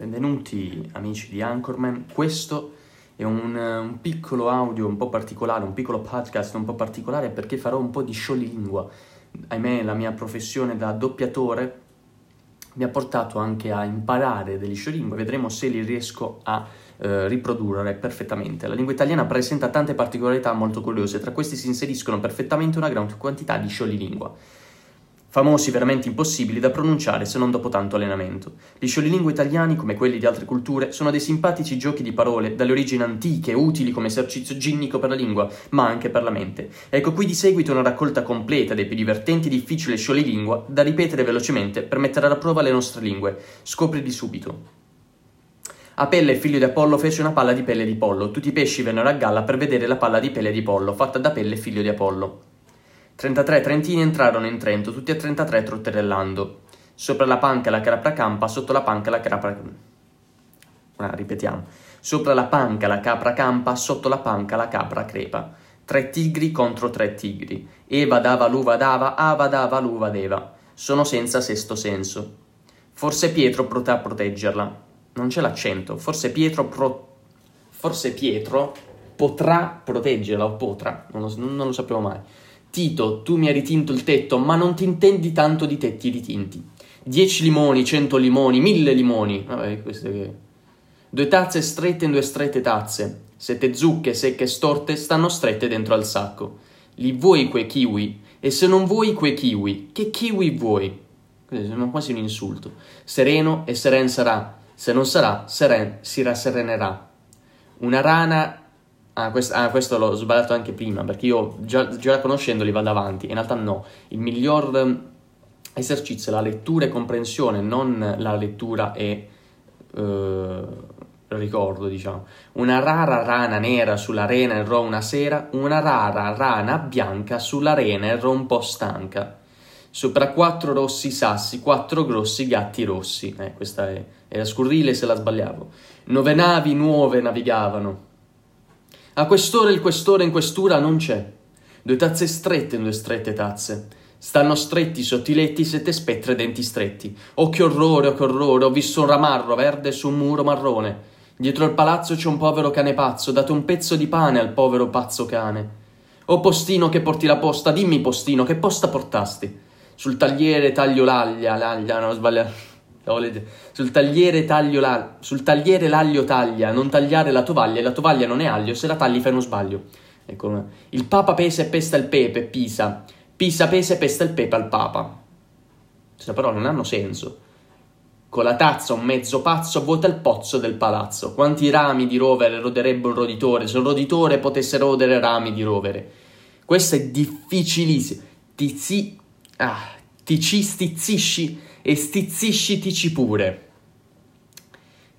Benvenuti amici di Anchorman, questo è un, un, piccolo audio un po' particolare, un piccolo podcast un po' particolare perché farò un po' di sciolilingua. Ahimè la mia professione da doppiatore mi ha portato anche a imparare degli sciolingue, vedremo se li riesco a eh, riprodurre perfettamente. La lingua italiana presenta tante particolarità molto curiose, tra questi si inseriscono perfettamente una gran quantità di sciolilingua famosi veramente impossibili da pronunciare se non dopo tanto allenamento. Gli scioglilingua italiani, come quelli di altre culture, sono dei simpatici giochi di parole, dalle origini antiche, utili come esercizio ginnico per la lingua, ma anche per la mente. Ecco qui di seguito una raccolta completa dei più divertenti e difficili scioglilingua da ripetere velocemente per mettere alla prova le nostre lingue. Scoprili subito. Apelle, figlio di Apollo, fece una palla di pelle di pollo. Tutti i pesci vennero a galla per vedere la palla di pelle di pollo, fatta da Pelle, figlio di Apollo. 33 trentini entrarono in Trento, tutti e 33 trotterellando. Sopra la panca la capra campa, sotto la panca la capra... Ah, ripetiamo. Sopra la panca la capra campa, sotto la panca la capra crepa. Tre tigri contro tre tigri. Eva dava, l'uva dava, Ava dava, l'uva deva. Sono senza sesto senso. Forse Pietro potrà proteggerla. Non c'è l'accento. Forse Pietro pro... Forse Pietro potrà proteggerla o potrà. Non lo, non lo sappiamo mai. Tito, tu mi hai ritinto il tetto, ma non ti intendi tanto di tetti ritinti. Dieci limoni, cento limoni, mille limoni. Vabbè, queste che... Due tazze strette in due strette tazze. Sette zucche secche e storte stanno strette dentro al sacco. Li vuoi quei kiwi? E se non vuoi quei kiwi, che kiwi vuoi? Questo sembra quasi un insulto. Sereno e seren sarà. Se non sarà, seren si rasserenerà. Una rana Ah, quest- ah, questo l'ho sbagliato anche prima, perché io già, già conoscendoli vado avanti. In realtà no, il miglior ehm, esercizio è la lettura e comprensione, non la lettura e eh, ricordo, diciamo. Una rara rana nera sull'arena errò una sera, una rara rana bianca sull'arena errò un po' stanca. Sopra quattro rossi sassi, quattro grossi gatti rossi. Eh, questa è, era scurrile se la sbagliavo. Nove navi nuove navigavano a quest'ora il questore in questura non c'è. Due tazze strette in due strette tazze. Stanno stretti sotto i letti sette spettre denti stretti. Oh che orrore, oh che orrore, ho visto un ramarro verde su un muro marrone. Dietro al palazzo c'è un povero cane pazzo, date un pezzo di pane al povero pazzo cane. Oh postino che porti la posta, dimmi postino, che posta portasti? Sul tagliere taglio l'aglia, l'aglia, no, sbagliato. Sul tagliere, la... Sul tagliere l'aglio taglia, non tagliare la tovaglia, la tovaglia non è aglio, se la tagli fai uno sbaglio. Ecco, il papa pesa e pesta il pepe, pisa. Pisa pesa e pesta il pepe al papa. Queste parole non hanno senso. Con la tazza un mezzo pazzo vuota il pozzo del palazzo. Quanti rami di rovere roderebbe un roditore se un roditore potesse rodere rami di rovere? Questo è difficilissimo. Ti, zi... ah, ti ci stizzisci e stizziscitici pure.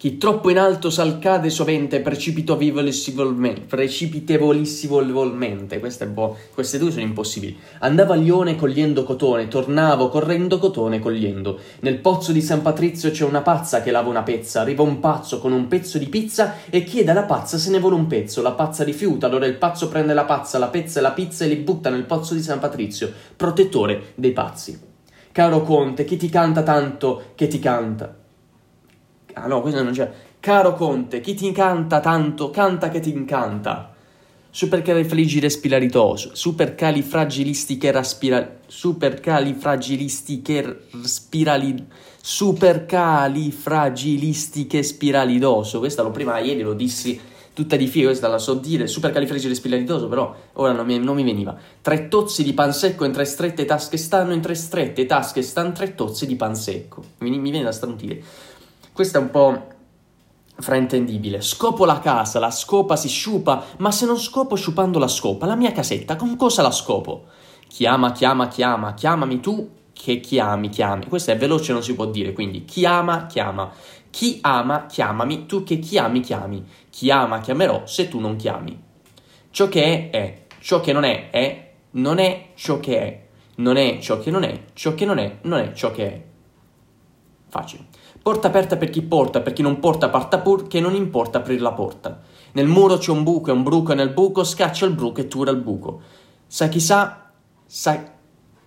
Chi troppo in alto salcade sovente precipitevolissivolmente. Queste, bo- queste due sono impossibili. Andava a Lione cogliendo cotone, tornavo correndo cotone cogliendo. Nel pozzo di San Patrizio c'è una pazza che lava una pezza. Arriva un pazzo con un pezzo di pizza e chiede alla pazza se ne vuole un pezzo. La pazza rifiuta, allora il pazzo prende la pazza, la pezza e la pizza e li butta nel pozzo di San Patrizio, protettore dei pazzi. Caro Conte, chi ti canta tanto che ti canta? Ah no, questo non c'è. Caro Conte, chi ti incanta tanto, canta che ti incanta. Supercalifragile spiralitoso, supercalifragilistiche spiral, supercalifragilistiche spirali, supercalifragilistiche spiralidoso. Questa l'ho prima ieri, lo dissi tutta di figo, questa la so dire, supercalifragilispiralidoso, però ora non mi, non mi, veniva. Tre tozzi di pan secco in tre strette tasche stanno, in tre strette tasche stanno tre tozzi di pan secco. Mi, mi viene da strantire. Questo è un po' fraintendibile. Scopo la casa, la scopa si sciupa, ma se non scopo sciupando la scopa, la mia casetta, con cosa la scopo? Chiama, chiama, chiama, chiamami tu che chiami, chiami. Questo è veloce, non si può dire, quindi chiama, chiama. Chi ama, chiamami, tu che chiami, chiami. Chi ama, chiamerò, se tu non chiami. Ciò che è, è. Ciò che non è, è. Non è ciò che è. Non è ciò che non è. Ciò che non è, non è ciò che è. Facile. Porta aperta per chi porta, per chi non porta parta pur, che non importa aprire la porta. Nel muro c'è un buco e un bruco nel buco, scaccia il bruco e tura il buco. Sa chi sa, sa,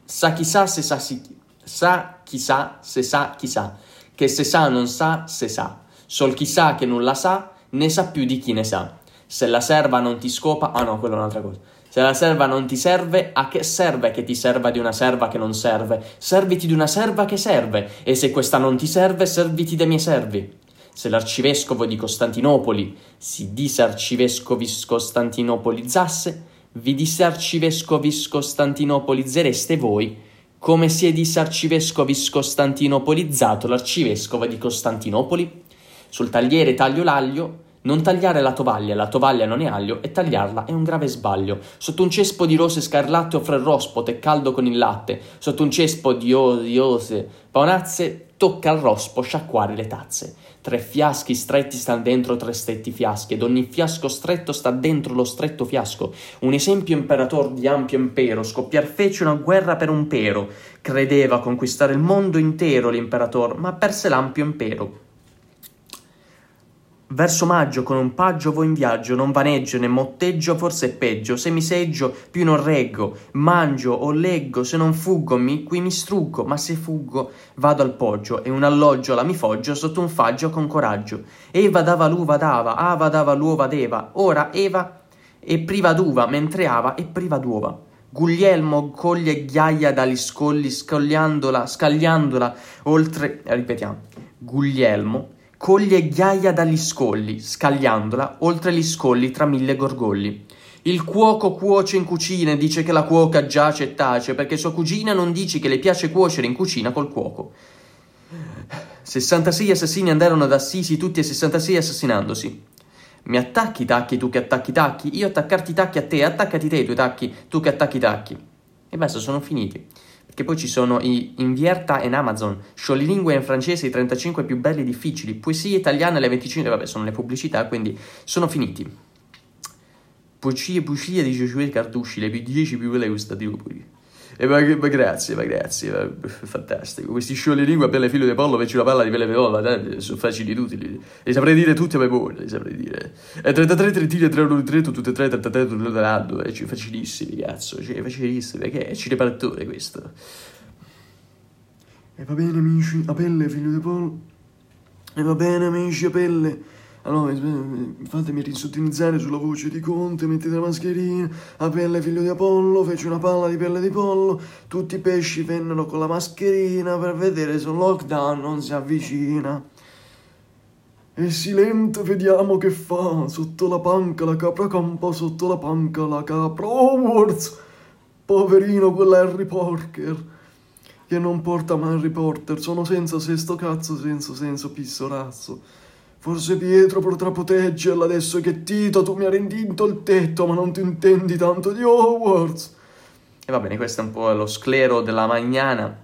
sa chi sa se sa, si, sa chi sa se sa chi sa che se sa non sa, se sa. Sol chi sa che non la sa, ne sa più di chi ne sa. Se la serva non ti scopa, ah no, quella è un'altra cosa. Se la serva non ti serve, a che serve che ti serva di una serva che non serve? Serviti di una serva che serve, e se questa non ti serve, serviti dei miei servi. Se l'arcivescovo di Costantinopoli si disse arcivescovis costantinopolizzasse, vi disse arcivescovis costantinopolizzereste voi, come si è disse arcivescovis costantinopolizzato l'arcivescovo di Costantinopoli? Sul tagliere taglio l'aglio, non tagliare la tovaglia, la tovaglia non è aglio, e tagliarla è un grave sbaglio. Sotto un cespo di rose scarlatte offre il rospo, è caldo con il latte. Sotto un cespo di ose paonazze, tocca al rospo sciacquare le tazze. Tre fiaschi stretti stanno dentro tre stretti fiaschi, ed ogni fiasco stretto sta dentro lo stretto fiasco. Un esempio imperator di ampio impero, scoppiar fece una guerra per un pero. Credeva conquistare il mondo intero l'imperator, ma perse l'ampio impero. Verso maggio con un paggio vo in viaggio, non vaneggio né motteggio, forse è peggio. Se mi seggio, più non reggo, mangio o leggo, se non fuggo, mi, qui mi struggo, ma se fuggo, vado al poggio, e un alloggio la mi foggio sotto un faggio con coraggio. Eva dava l'uva dava, Ava dava l'uova deva, ora Eva è priva d'uva, mentre Ava è priva d'uova. Guglielmo coglie ghiaia dagli scolli, scagliandola, scagliandola oltre. Ripetiamo. Guglielmo coglie ghiaia dagli scogli, scagliandola oltre gli scogli tra mille gorgogli. Il cuoco cuoce in cucina e dice che la cuoca giace e tace perché sua cugina non dice che le piace cuocere in cucina col cuoco. 66 assassini andarono ad Assisi, tutti e 66 assassinandosi. Mi attacchi tacchi tu che attacchi tacchi? Io attaccarti tacchi a te, attaccati te i tuoi tacchi, tu che attacchi tacchi. E basta, sono finiti. Perché poi ci sono i Invierta e Amazon, sciolilingue in francese i 35 più belli e difficili, poesie italiane le 25, vabbè sono le pubblicità, quindi sono finiti. Poesie e bugie di Giosuè Carducci, le più 10 più belle gustative pure. E ma, ma, grazie, ma grazie, ma, fantastico. Questi sciogli lingua per le filo di pollo, invece una palla di pelle viola, dai, sono facili utili. Li saprei dire tutti a memoria, li saprei dire. E 33 trentini e 3 euro di 3, tutte e 3, 33 tutte le rado, eh, facilissimi, cazzo, cioè, facilissimi, che è cinepanettone questo. E va bene amici, a pelle figlio di pollo. E va bene amici, a pelle. Allora, fatemi risottilizzare sulla voce di Conte, mettete la mascherina, a pelle figlio di Apollo, fece una palla di pelle di pollo, tutti i pesci vennero con la mascherina per vedere se un lockdown non si avvicina. E silente vediamo che fa, sotto la panca la capra campa, sotto la panca la capra Hogwarts. Poverino quell'Harry Porker, che non porta mai Harry Potter, sono senza sesto cazzo, senza senso pissorazzo. Forse Pietro potrà proteggerla adesso che Tito tu mi hai rendito il tetto, ma non ti intendi tanto di Hogwarts. E va bene, questo è un po' lo sclero della magnana.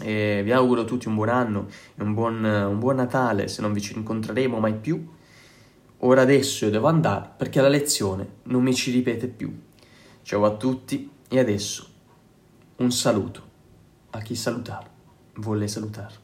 E vi auguro a tutti un buon anno e un buon, un buon Natale, se non vi ci incontreremo mai più. Ora adesso io devo andare perché la lezione non mi ci ripete più. Ciao a tutti e adesso un saluto a chi salutare vuole salutare.